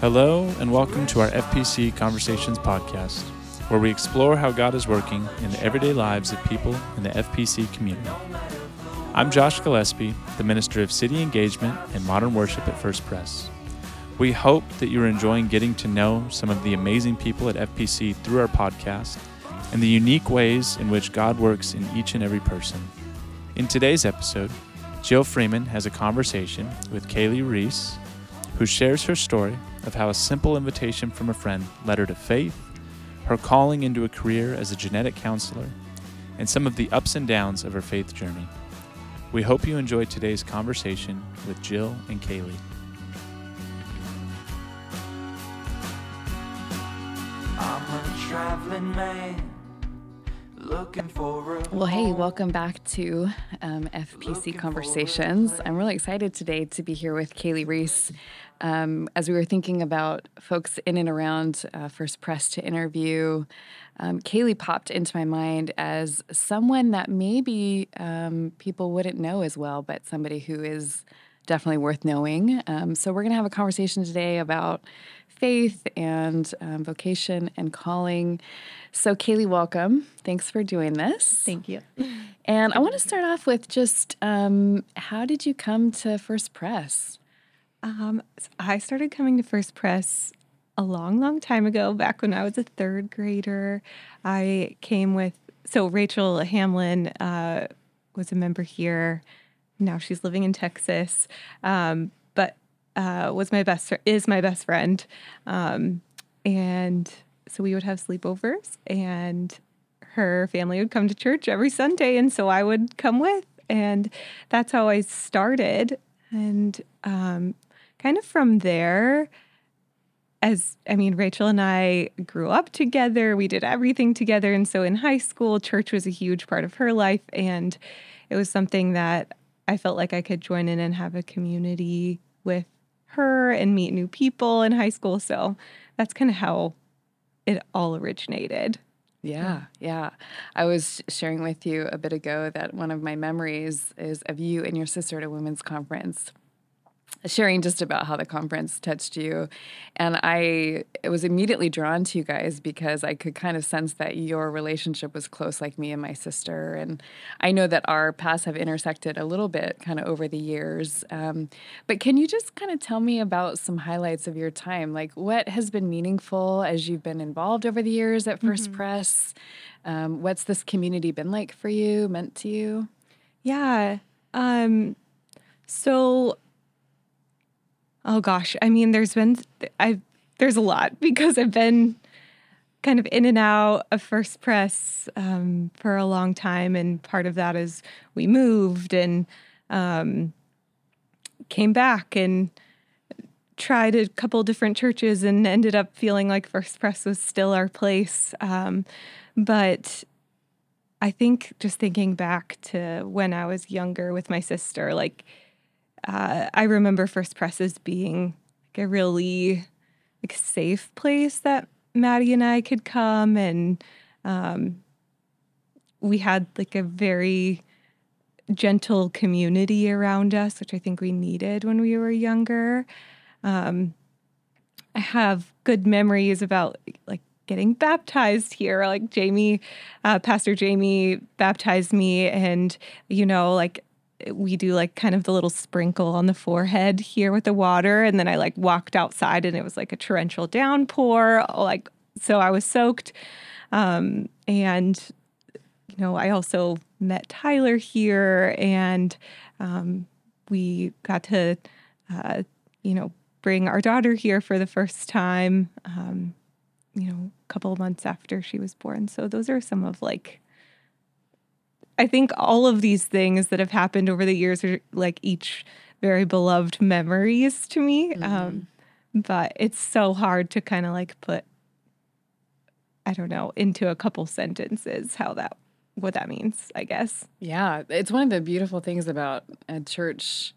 Hello, and welcome to our FPC Conversations podcast, where we explore how God is working in the everyday lives of people in the FPC community. I'm Josh Gillespie, the Minister of City Engagement and Modern Worship at First Pres. We hope that you're enjoying getting to know some of the amazing people at FPC through our podcast and the unique ways in which God works in each and every person. In today's episode, Jill Freeman has a conversation with Kaylee Ruiz, who shares her story of how a simple invitation from a friend led her to faith, her calling into a career as a genetic counselor, and some of the ups and downs of her faith journey. We hope you enjoyed today's conversation with Jill and Kaylee. I'm a traveling man looking for Well, hey, welcome back to um, FPC Conversations. I'm really excited today to be here with Kaylee Ruiz. Um, as we were thinking about folks in and around uh, First Pres to interview, um, Kaylee popped into my mind as someone that maybe um, people wouldn't know as well, but somebody who is definitely worth knowing. Um, so, we're going to have a conversation today about faith and um, vocation and calling. So, Kaylee, welcome. Thanks for doing this. Thank you. And I want to start off with just um, how did you come to First Pres? Um, s- I started coming to First Pres a long, long time ago, back when I was a third grader. I came with, so Rachel Hamlin uh, was a member here. Now she's living in Texas, um, uh, was my best, is my best friend. Um, and so we would have sleepovers and her family would come to church every Sunday, and so I would come with, and that's how I started. And um, kind of from there, as I mean, Rachel and I grew up together. We did everything together, and so in high school, church was a huge part of her life, and it was something that I felt like I could join in and have a community with her and meet new people in high school. So that's kind of how it all originated. Yeah, yeah. I was sharing with you a bit ago that one of my memories is of you and your sister at a women's conference. Sharing just about how the conference touched you. And I it was immediately drawn to you guys because I could kind of sense that your relationship was close, like me and my sister. And I know that our paths have intersected a little bit kind of over the years. Um, but can you just kind of tell me about some highlights of your time? Like what has been meaningful as you've been involved over the years at 1st Pres? Um, what's this community been like for you, meant to you? Yeah. Um so oh gosh, I mean there's been I there's a lot because I've been kind of in and out of First Pres um, for a long time and part of that is we moved and um, came back and tried a couple different churches and ended up feeling like First Pres was still our place. Um, but I think just thinking back to when I was younger with my sister, like uh, I remember First Pres as being like a really like safe place that Maddie and I could come, and um, we had like a very gentle community around us, which I think we needed when we were younger. Um, I have good memories about like getting baptized here. Like Jamie, uh, Pastor Jamie baptized me, and you know, like we do like kind of the little sprinkle on the forehead here with the water, and then I like walked outside, and it was like a torrential downpour. Like so, I was soaked, um, and you know, I also met Tyler here, and um, we got to, uh, you know, bring our daughter here for the first time. Um, you know, a couple months after she was born. So those are some of like, I think all of these things that have happened over the years are like each very beloved memories to me. Um, but it's so hard to kind of like put, I don't know, into a couple sentences how that what that means. I guess. Yeah, it's one of the beautiful things about a church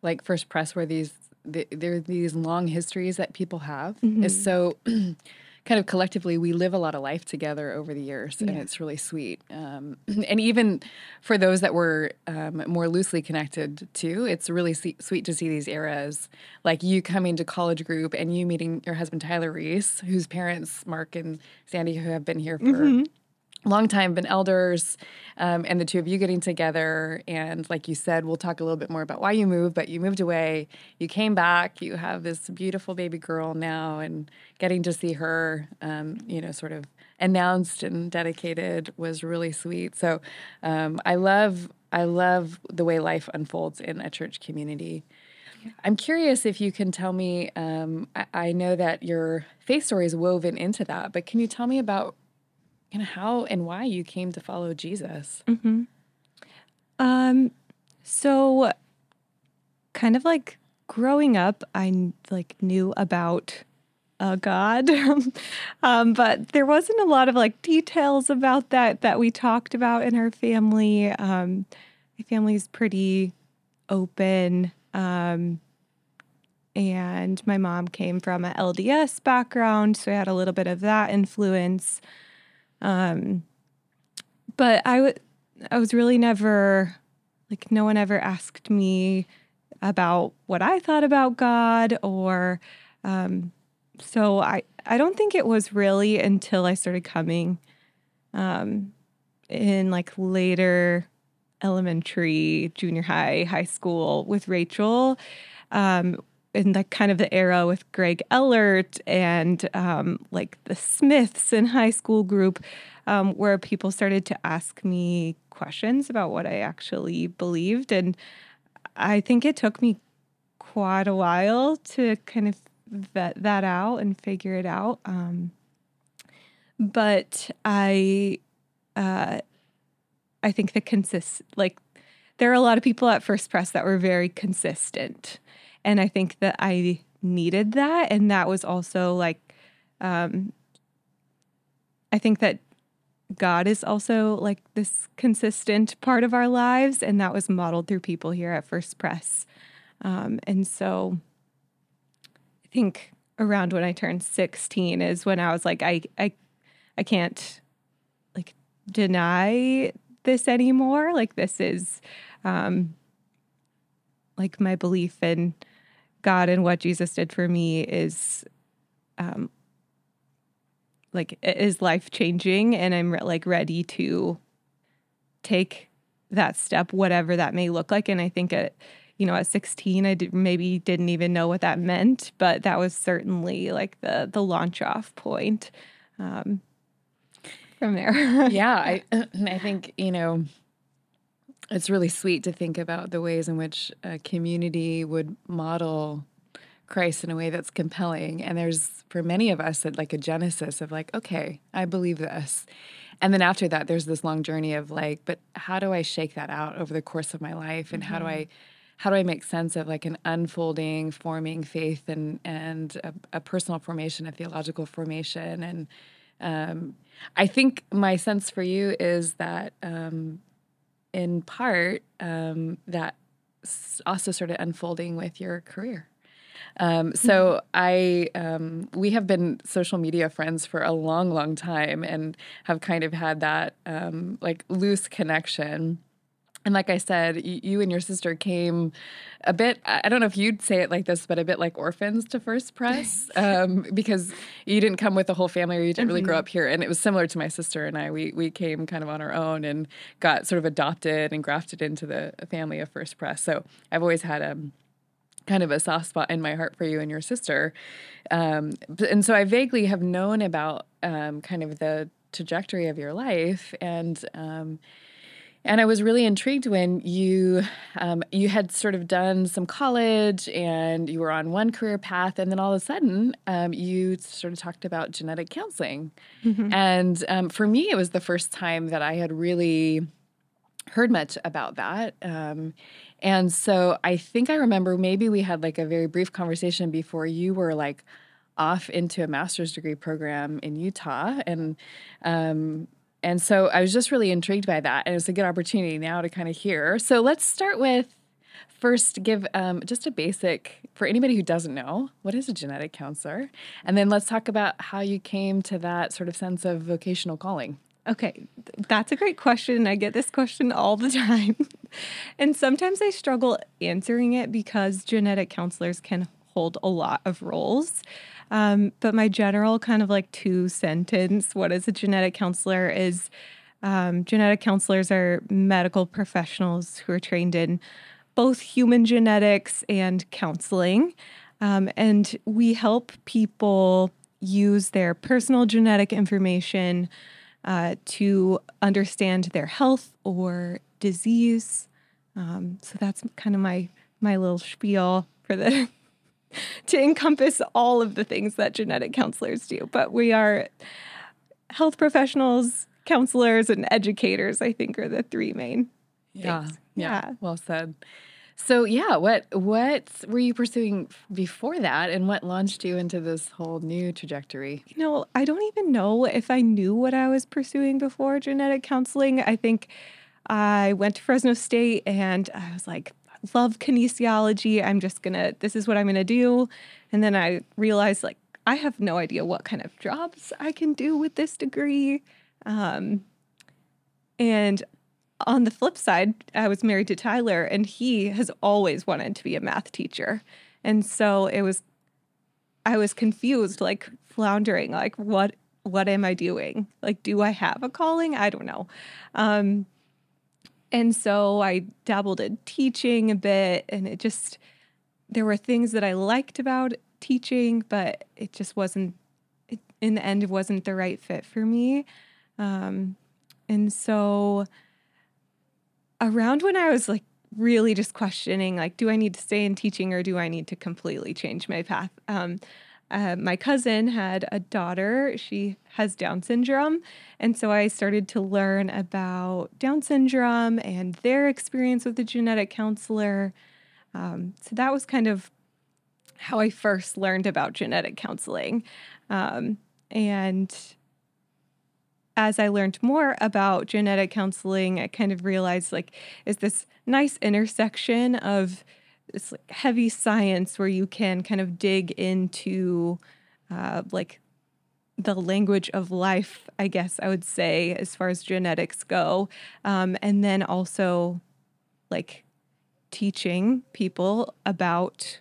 like First Pres, where these th- there are these long histories that people have, is so kind of collectively we live a lot of life together over the years, and it's really sweet. Um, and even for those that were um, more loosely connected to, it's really se- sweet to see these eras, like you coming to college group and you meeting your husband Tyler Ruiz, whose parents Mark and Sandy, who have been here for long time been elders um, and the two of you getting together. And like you said we'll talk a little bit more about why you moved but you moved away. You came back. You have this beautiful baby girl now and getting to see her um, you know sort of announced and dedicated was really sweet. So um, i love i love the way life unfolds in a church community. I'm curious if you can tell me. Um, I, I know that your faith story is woven into that, but can you tell me about of how and why you came to follow Jesus? Um, so kind of like growing up, I like knew about uh, God, um, but there wasn't a lot of like details about that that we talked about in our family. Um, my family's pretty open. Um, and my mom came from a LDS background, so I had a little bit of that influence. Um, but I would, I was really never like no one ever asked me about what I thought about God or um, so I I don't think it was really until I started coming um, in like later elementary, junior high, high school with Rachel. Um, in like kind of the era with Greg Ellert and um, like the Smiths in high school group, um, where people started to ask me questions about what I actually believed. And I think it took me quite a while to kind of vet that out and figure it out. Um, but I, uh, I think the consist like there are a lot of people at First Pres that were very consistent, and I think that I needed that, and that was also like, um, I think that God is also like this consistent part of our lives, and that was modeled through people here at First Pres. Um, and so I think around when I turned 16 is when I was like, I, I, I can't like deny this anymore. Like this is, um, like my belief in God and what Jesus did for me is, um, like is life changing and i'm like ready to take that step whatever that may look like. And i think at you know at 16 i did, maybe didn't even know what that meant but that was certainly like the the launch off point um from there. Yeah, I I think you know it's really sweet to think about the ways in which a community would model Christ in a way that's compelling. And there's for many of us that like a genesis of like, okay, I believe this. And then after that, there's this long journey of like, but how do I shake that out over the course of my life? And how do I how do I make sense of like an unfolding, forming faith and and a, a personal formation, a theological formation? And um, I think my sense for you is that um, in part um, that also started unfolding with your career. Um, so I, um, we have been social media friends for a long, long time, and have kind of had that um, like loose connection. And like I said, you and your sister came a bit, I don't know if you'd say it like this, but a bit like orphans to First Pres um, because you didn't come with the whole family or you didn't really grow up here. And it was similar to my sister and I. We, we came kind of on our own and got sort of adopted and grafted into the family of First Pres. So I've always had a kind of a soft spot in my heart for you and your sister. Um, and so I vaguely have known about um, kind of the trajectory of your life and um, and I was really intrigued when you um, you had sort of done some college and you were on one career path, and then all of a sudden um, you sort of talked about genetic counseling. And um, for me, it was the first time that I had really heard much about that. Um, and so I think I remember maybe we had like a very brief conversation before you were like off into a master's degree program in Utah. And um, and so I was just really intrigued by that. And it's a good opportunity now to kind of hear. So let's start with first give um, just a basic for anybody who doesn't know what is a genetic counselor, and then let's talk about how you came to that sort of sense of vocational calling. Okay, that's a great question. I get this question all the time. and sometimes I struggle answering it because genetic counselors can hold a lot of roles. Um, but my general kind of like two sentence what is a genetic counselor is um, genetic counselors are medical professionals who are trained in both human genetics and counseling. Um, and we help people use their personal genetic information uh, to understand their health or disease. Um, so that's kind of my my little spiel for the to encompass all of the things that genetic counselors do. But we are health professionals, counselors, and educators. I think are the three main. Yeah, yeah, Yeah. well said. So yeah, what what were you pursuing before that, and what launched you into this whole new trajectory? You know, I don't even know if I knew what I was pursuing before genetic counseling. I think I went to Fresno State and I was like, love kinesiology. I'm just gonna, this is what I'm gonna do. And then I realized, like, I have no idea what kind of jobs I can do with this degree. Um, and on the flip side, I was married to Tyler, and he has always wanted to be a math teacher. And so it was I was confused, like floundering, like what what am I doing? Like, do I have a calling? I don't know. Um, and so I dabbled in teaching a bit, and it just there were things that I liked about teaching, but it just wasn't. It, in the end, it wasn't the right fit for me. Um, and so around when I was like really just questioning like do i need to stay in teaching or do i need to completely change my path um, uh, my cousin had a daughter. She has down syndrome. And so i started to learn about down syndrome and their experience with the genetic counselor. Um, so that was kind of how i first learned about genetic counseling. Um, and as I learned more about genetic counseling, I kind of realized like is this nice intersection of this like heavy science where you can kind of dig into uh, like the language of life, I guess I would say, as far as genetics go, um, and then also like teaching people about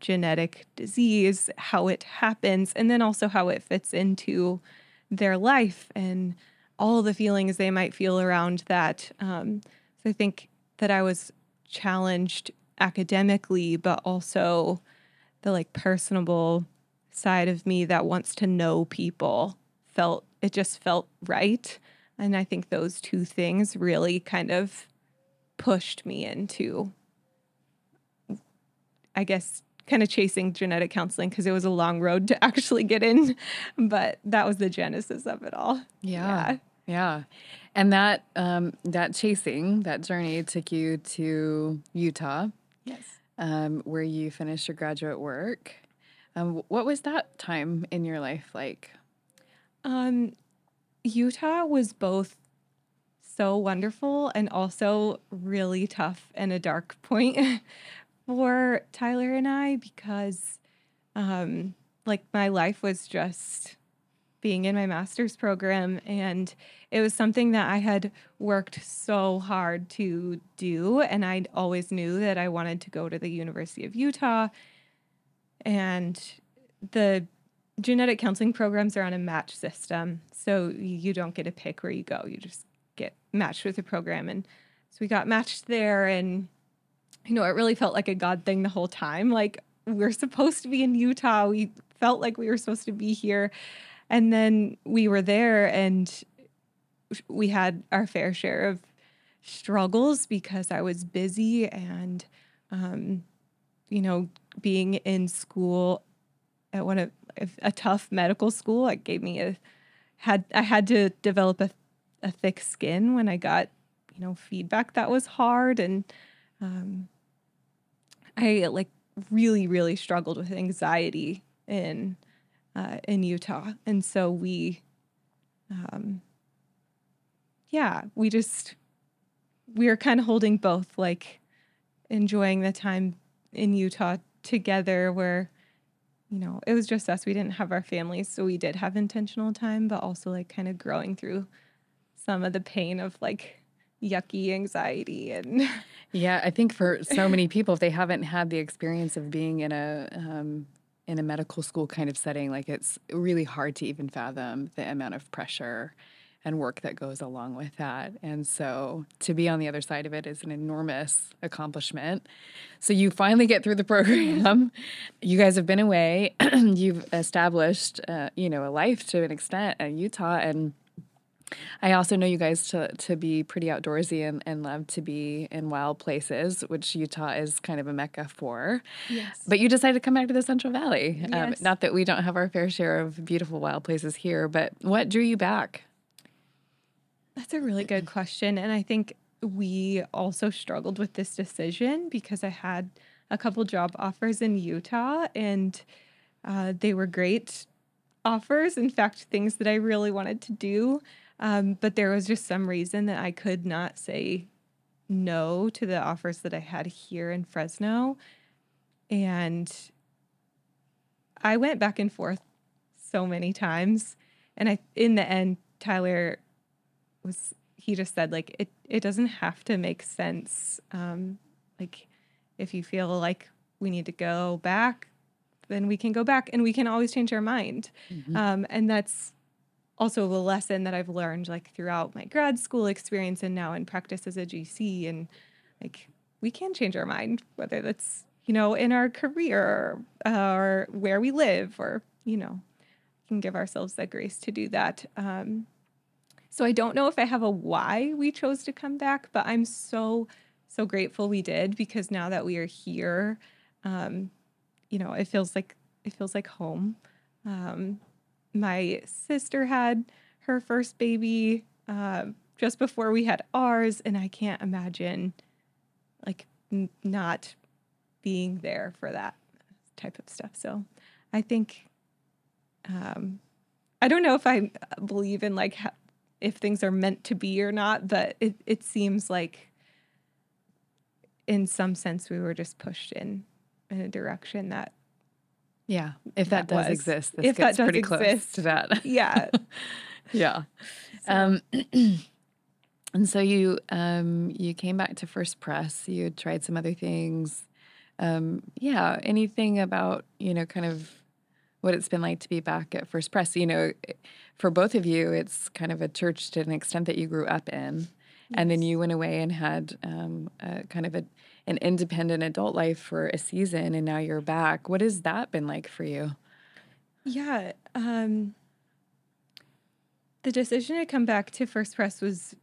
genetic disease, how it happens, and then also how it fits into their life and all the feelings they might feel around that. Um, so I think that I was challenged academically, but also the like personable side of me that wants to know people felt it just felt right. And I think those two things really kind of pushed me into, I guess, kind of chasing genetic counseling because it was a long road to actually get in. But that was the genesis of it all. Yeah. Yeah. And that um, that chasing, that journey took you to Utah, Yes. um, where you finished your graduate work. Um, what was that time in your life like? Um, Utah was both so wonderful and also really tough and a dark point for Tyler and I because, um, like, my life was just being in my master's program, and it was something that I had worked so hard to do, and I always knew that I wanted to go to the University of Utah, and the genetic counseling programs are on a match system. So you don't get to pick where you go. You just get matched with a program. And so we got matched there. And, you know, it really felt like a God thing the whole time. Like we're supposed to be in Utah. We felt like we were supposed to be here. And then we were there and we had our fair share of struggles because I was busy and, um, you know, being in school at one of a tough medical school. It gave me a had I had to develop a, a thick skin when I got you know feedback that was hard and um, I like really really struggled with anxiety in uh, in Utah and so we um, yeah we just we were kind of holding both like enjoying the time in Utah together where you know, it was just us. We didn't have our families, so we did have intentional time, but also like kind of growing through some of the pain of like yucky anxiety and Yeah, I think for so many people, if they haven't had the experience of being in a um, in a medical school kind of setting, like it's really hard to even fathom the amount of pressure and work that goes along with that. And so to be on the other side of it is an enormous accomplishment. So you finally get through the program. you guys have been away. You've established, uh, you know, a life to an extent in Utah and I also know you guys to, to be pretty outdoorsy and, and love to be in wild places, which Utah is kind of a mecca for. yes. But you decided to come back to the Central Valley. Um, Yes. not that we don't have our fair share of beautiful wild places here, but what drew you back? That's a really good question. And I think we also struggled with this decision because I had a couple job offers in Utah and uh, they were great offers. In fact, things that I really wanted to do. Um, but there was just some reason that I could not say no to the offers that I had here in Fresno. And I went back and forth so many times. And I, in the end, Tyler was he just said like it it doesn't have to make sense um like if you feel like we need to go back then we can go back and we can always change our mind um and that's also a lesson that I've learned like throughout my grad school experience and now in practice as a GC and like we can change our mind whether that's you know in our career or where we live or you know can give ourselves that grace to do that um so I don't know if I have a why we chose to come back, but I'm so so grateful we did because now that we are here, um, you know, it feels like it feels like home. Um, my sister had her first baby uh, just before we had ours, and I can't imagine like n- not being there for that type of stuff. So I think um, I don't know if I believe in like ha- if things are meant to be or not, but it, it seems like in some sense we were just pushed in in a direction that Yeah, if that, That does was- exist, this if that gets does pretty close to that. yeah yeah. Um, and so you um, you came back to First Pres. You had tried some other things. Um, yeah. Anything about you know kind of what it's been like to be back at First Pres? You know, for both of you, it's kind of a church to an extent that you grew up in, and then you went away and had um, a, kind of a, an independent adult life for a season, and now you're back. What has that been like for you? yeah um the decision to come back to first pres was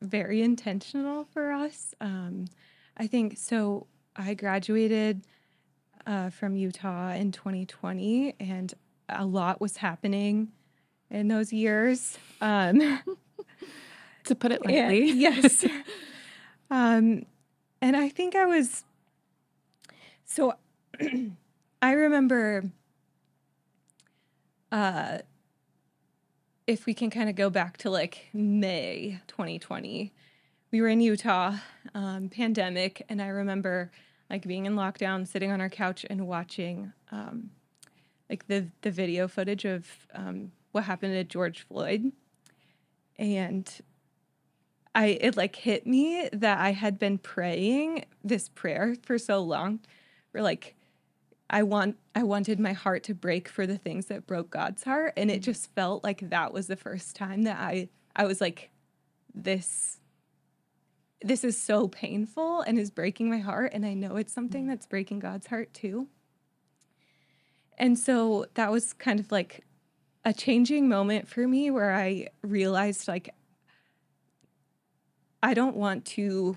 very intentional for us um i think so i graduated uh, from utah in 2020 and a lot was happening in those years um To put it lightly, yes. um, and I think I was so I remember uh if we can kind of go back to like May 2020, we were in Utah, um, pandemic, and I remember like being in lockdown, sitting on our couch and watching um, like the the video footage of um, what happened to George Floyd, and I it like hit me that I had been praying this prayer for so long, for like I want I wanted my heart to break for the things that broke God's heart, and it mm-hmm. just felt like that was the first time that I I was like, this this is so painful and is breaking my heart, and I know it's something mm-hmm. that's breaking God's heart too. And so that was kind of like a changing moment for me where I realized like I don't want to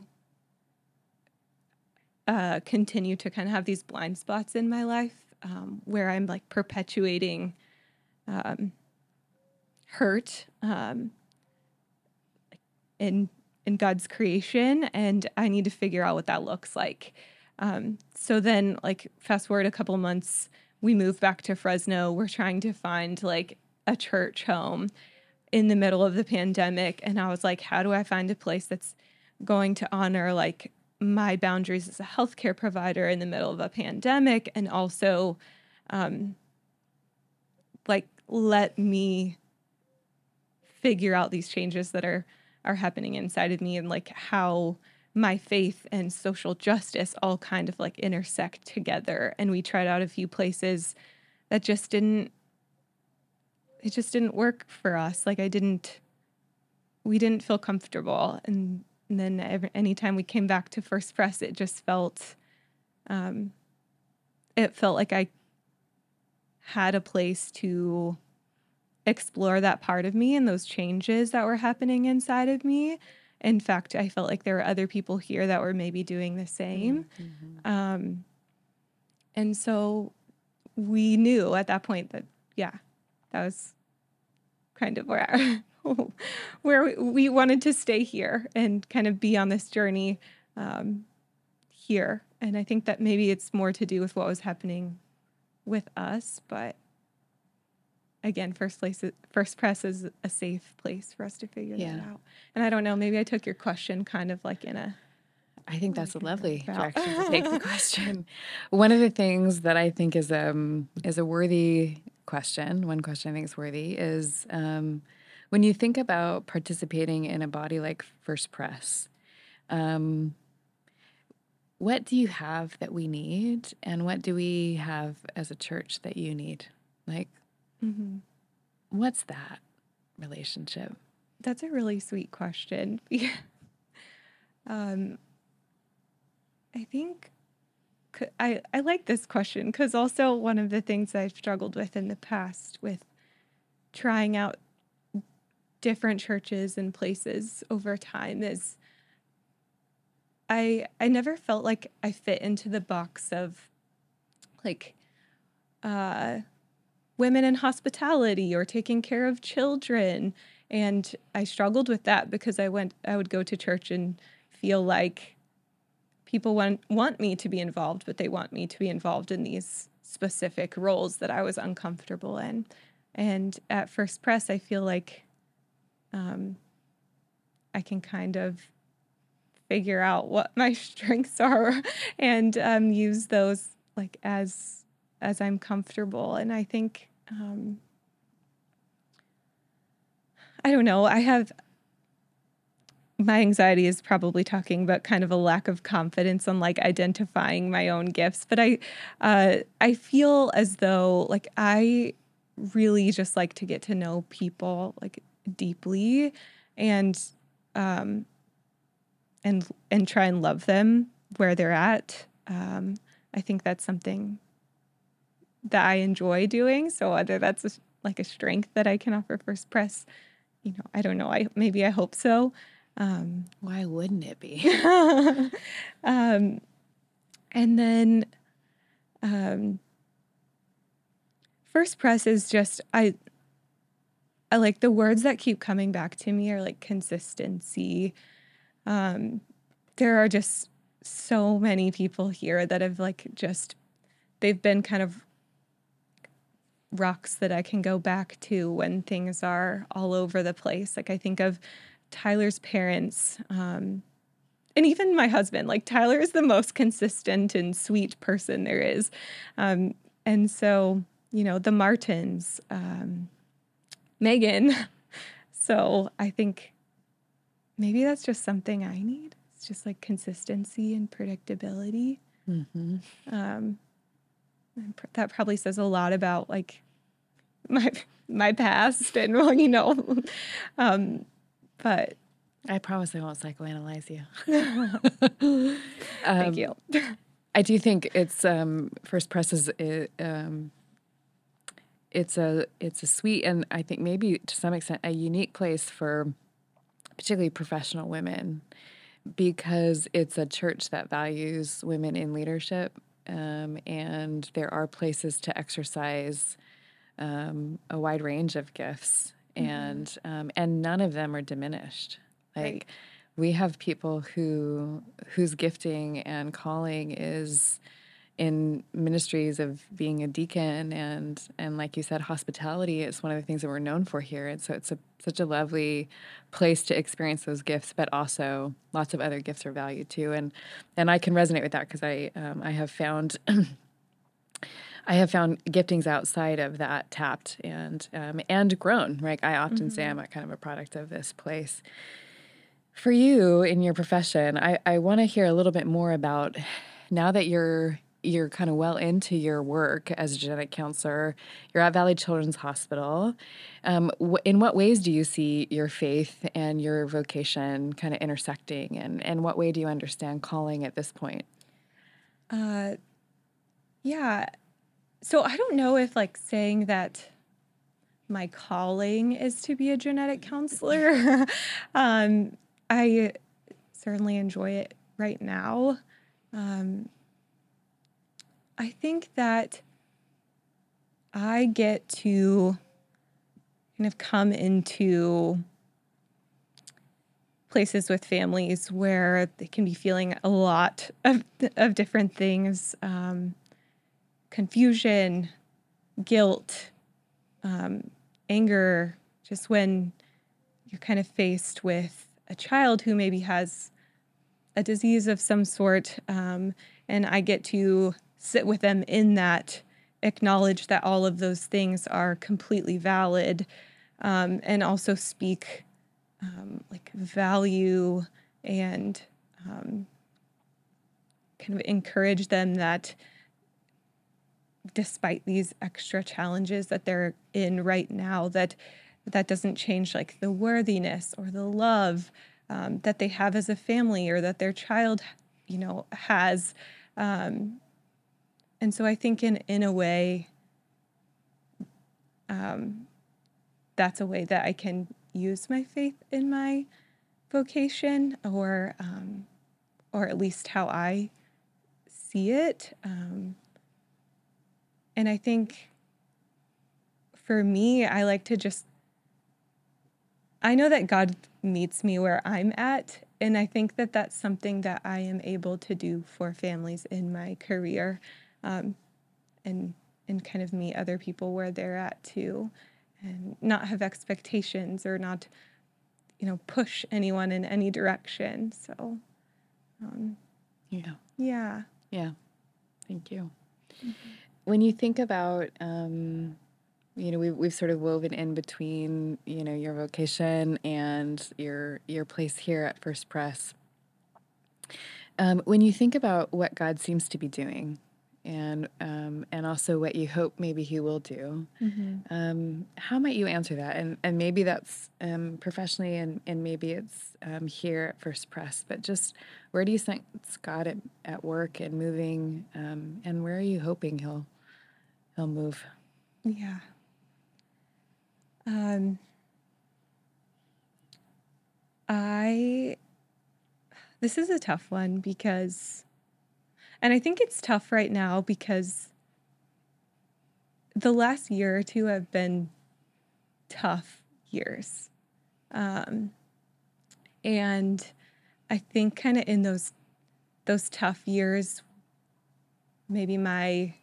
uh, continue to kind of have these blind spots in my life um, where I'm like perpetuating um, hurt um, in in God's creation, and I need to figure out what that looks like. Um, so then, like fast forward a couple months, we move back to Fresno. We're trying to find like a church home in the middle of the pandemic, and I was like, how do I find a place that's going to honor like my boundaries as a healthcare provider in the middle of a pandemic and also um, like let me figure out these changes that are are happening inside of me and like how my faith and social justice all kind of like intersect together. And we tried out a few places that just didn't it just didn't work for us. Like i didn't we didn't feel comfortable. And, and then every, anytime we came back to first pres it just felt um it felt like i had a place to explore that part of me and those changes that were happening inside of me. In fact i felt like there were other people here that were maybe doing the same. Um, and so we knew at that point that yeah that was kind of where where we- we wanted to stay here and kind of be on this journey um, here. And i think that maybe it's more to do with what was happening with us but again first place first pres is a safe place for us to figure that out. And i don't know maybe i took your question kind of like in a I think that's a lovely direction to take the question. One of the things that I think is um is a worthy question. One question I think is worthy is um, when you think about participating in a body like First Pres. Um, what do you have that we need, and what do we have as a church that you need? Like, what's that relationship? That's a really sweet question. um, I think I I like this question because also one of the things I've struggled with in the past with trying out different churches and places over time is I I never felt like I fit into the box of like uh women in hospitality or taking care of children. And i struggled with that because i went i would go to church and feel like people want want me to be involved but they want me to be involved in these specific roles that i was uncomfortable in and at first pres i feel like um, i can kind of figure out what my strengths are and um, use those like as as I'm comfortable. And I think um, I don't know. I have my anxiety is probably talking about kind of a lack of confidence on like identifying my own gifts. But I uh, I feel as though like I really just like to get to know people like deeply and um, and and try and love them where they're at. Um, I think that's something that I enjoy doing. So whether that's a, like a strength that I can offer First Pres, you know, I don't know. I maybe I hope so. Um, Why wouldn't it be? um, and then um, First Pres is just I. I like the words that keep coming back to me are like consistency. Um, there are just so many people here that have like just they've been kind of rocks that I can go back to when things are all over the place. Like I think of Tyler's parents, um, and even my husband. Like Tyler is the most consistent and sweet person there is, um, and so you know the Martins, um, Megan. So I think maybe that's just something I need. It's just like consistency and predictability. hmm Um, that probably says a lot about like my my past and well, you know, um, but I promise I won't psychoanalyze you. thank Um, you. I do think it's um, First Pres is uh, um, it's a it's a sweet and I think maybe to some extent a unique place for particularly professional women because it's a church that values women in leadership um, and there are places to exercise um, a wide range of gifts and um, and none of them are diminished like Right. we have people who whose gifting and calling is in ministries of being a deacon and and like you said, hospitality is one of the things that we're known for here. And so it's a such a lovely place to experience those gifts, but also lots of other gifts are valued too. And and I can resonate with that because I um, I have found. I have found giftings outside of that tapped and um, and grown. Right, I often say I'm a kind of a product of this place. For you in your profession, I, I want to hear a little bit more about now that you're you're kind of well into your work as a genetic counselor. You're at Valley Children's Hospital. Um, wh- in what ways do you see your faith and your vocation kind of intersecting, and and what way do you understand calling at this point? Uh, yeah. So I don't know if like saying that my calling is to be a genetic counselor. um, I certainly enjoy it right now. Um, I think that I get to kind of come into places with families where they can be feeling a lot of, of different things um, confusion, guilt, um, anger, just when you're kind of faced with a child who maybe has a disease of some sort. Um, and I get to sit with them in that, acknowledge that all of those things are completely valid, um, and also speak um, like value and um, kind of encourage them that despite these extra challenges that they're in right now that that doesn't change like the worthiness or the love um, that they have as a family or that their child you know has. Um, and so i think in in a way um, that's a way that i can use my faith in my vocation or um, or at least how i see it. Um, and I think for me, I like to just, I know that God meets me where I'm at. And I think that that's something that I am able to do for families in my career um, and, and kind of meet other people where they're at too. And not have expectations or not, you know, push anyone in any direction. So, um, Yeah. yeah. Yeah. Thank you. When you think about, um, you know, we've, we've sort of woven in between, you know, your vocation and your your place here at First Pres. Um, when you think about what God seems to be doing, and um, and also what you hope maybe He will do, um, how might you answer that? And and maybe that's um, professionally, and and maybe it's um, here at First Pres. But just where do you think it's God at, at work and moving, um, and where are you hoping He'll He'll move? Yeah. Um, I, this is a tough one because, and I think it's tough right now because the last year or two have been tough years. Um, and I think kind of in those those tough years, maybe my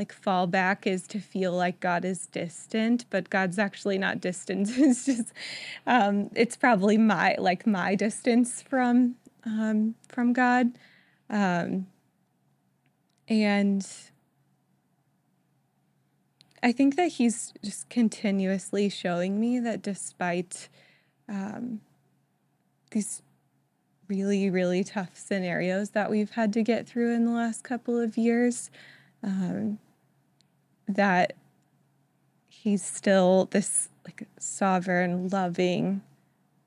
like fallback is to feel like God is distant, but God's actually not distant. It's just um, it's probably my like my distance from um, from God, um, and I think that He's just continuously showing me that despite um, these really really tough scenarios that we've had to get through in the last couple of years um, that he's still this like sovereign loving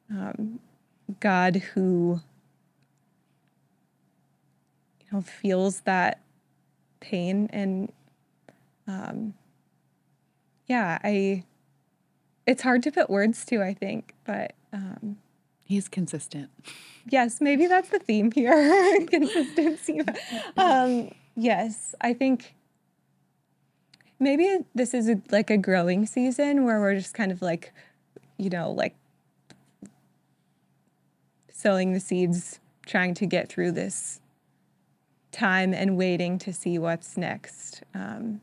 um, god who you know feels that pain and um, yeah i it's hard to put words to i think but um, He's consistent. yes, maybe that's the theme here consistency. um, yes, I think maybe this is a, like a growing season where we're just kind of like, you know, like sowing the seeds, trying to get through this time and waiting to see what's next. Um,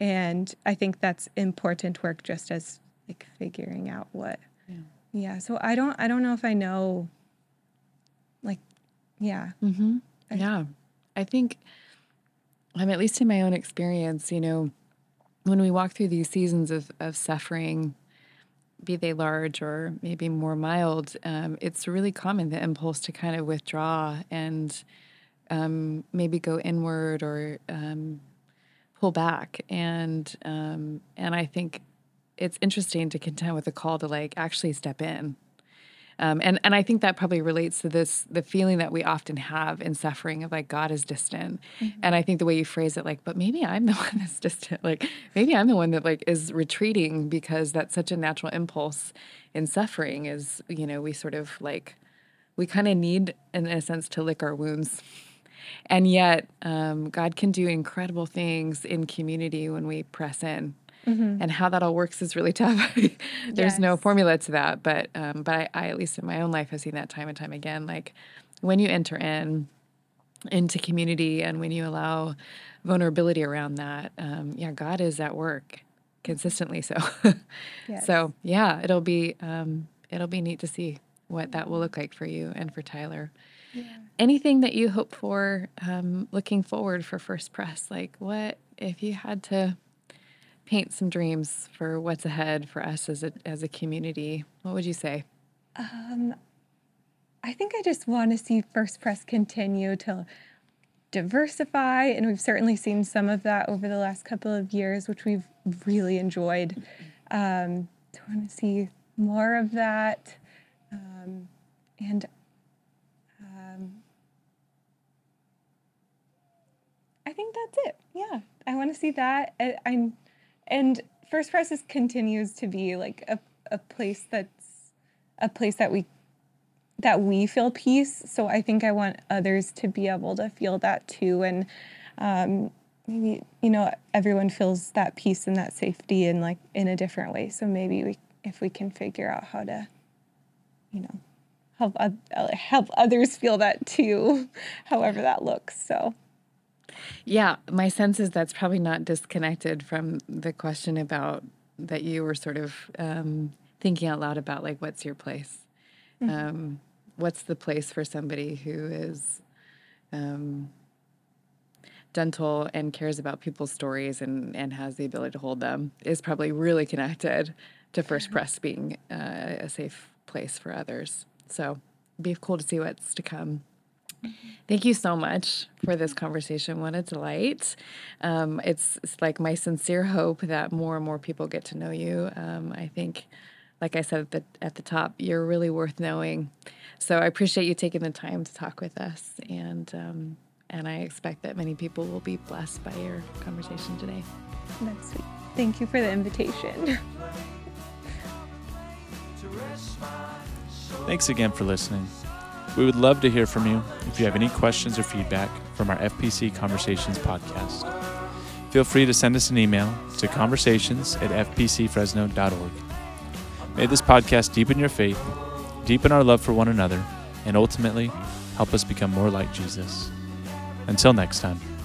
and I think that's important work just as like figuring out what Yeah. yeah. So I don't I don't know if I know like yeah. Mm-hmm. I- Yeah. I think, I'm um, at least in my own experience, you know, when we walk through these seasons of, of suffering, be they large or maybe more mild, um, it's really common the impulse to kind of withdraw and um, maybe go inward or um, pull back. And um, and I think it's interesting to contend with the call to like actually step in. Um, and and I think that probably relates to this the feeling that we often have in suffering of like God is distant. And I think the way you phrase it, like, but maybe I'm the one that's distant. Like maybe I'm the one that like is retreating because that's such a natural impulse in suffering. Is you know we sort of like we kind of need in a sense to lick our wounds. And yet, um, God can do incredible things in community when we press in. And how that all works is really tough. There's no formula to that, but um, but I, I at least in my own life have seen that time and time again. Like when you enter in into community and when you allow vulnerability around that, um, yeah, God is at work consistently. So, Yes. so yeah, it'll be um, it'll be neat to see what that will look like for you and for Tyler. Anything that you hope for um, looking forward for First Pres? Like, what if you had to paint some dreams for what's ahead for us as a as a community? What would you say? I think I just want to see First Pres continue to diversify, and we've certainly seen some of that over the last couple of years, which we've really enjoyed. Um, I want to see more of that, um, and um, I think that's it. Yeah, I want to see that. I, I'm, and First Pres is, continues to be like a, a place that's a place that we that we feel peace. So I think I want others to be able to feel that too. And um, maybe, you know, everyone feels that peace and that safety in like in a different way. So maybe we, if we can figure out how to, you know, help, uh, help others feel that too, however that looks. So Yeah, my sense is that's probably not disconnected from the question about that you were sort of um, thinking out loud about, like, what's your place? Um, what's the place for somebody who is um, gentle and cares about people's stories and, and has the ability to hold them is probably really connected to First Pres being uh, a safe place for others. So be cool to see what's to come. Thank you so much for this conversation. What a delight. Um, it's, it's like my sincere hope that more and more people get to know you. Um, I think, like I said at the, at the top, you're really worth knowing. So I appreciate you taking the time to talk with us. And, um, and I expect that many people will be blessed by your conversation today. that's sweet. Thank you for the invitation. Thanks again for listening. We would love to hear from you if you have any questions or feedback from our FPC Conversations podcast. Feel free to send us an email to conversations at fpcfresno.org. May this podcast deepen your faith, deepen our love for one another, and ultimately help us become more like Jesus. Until next time.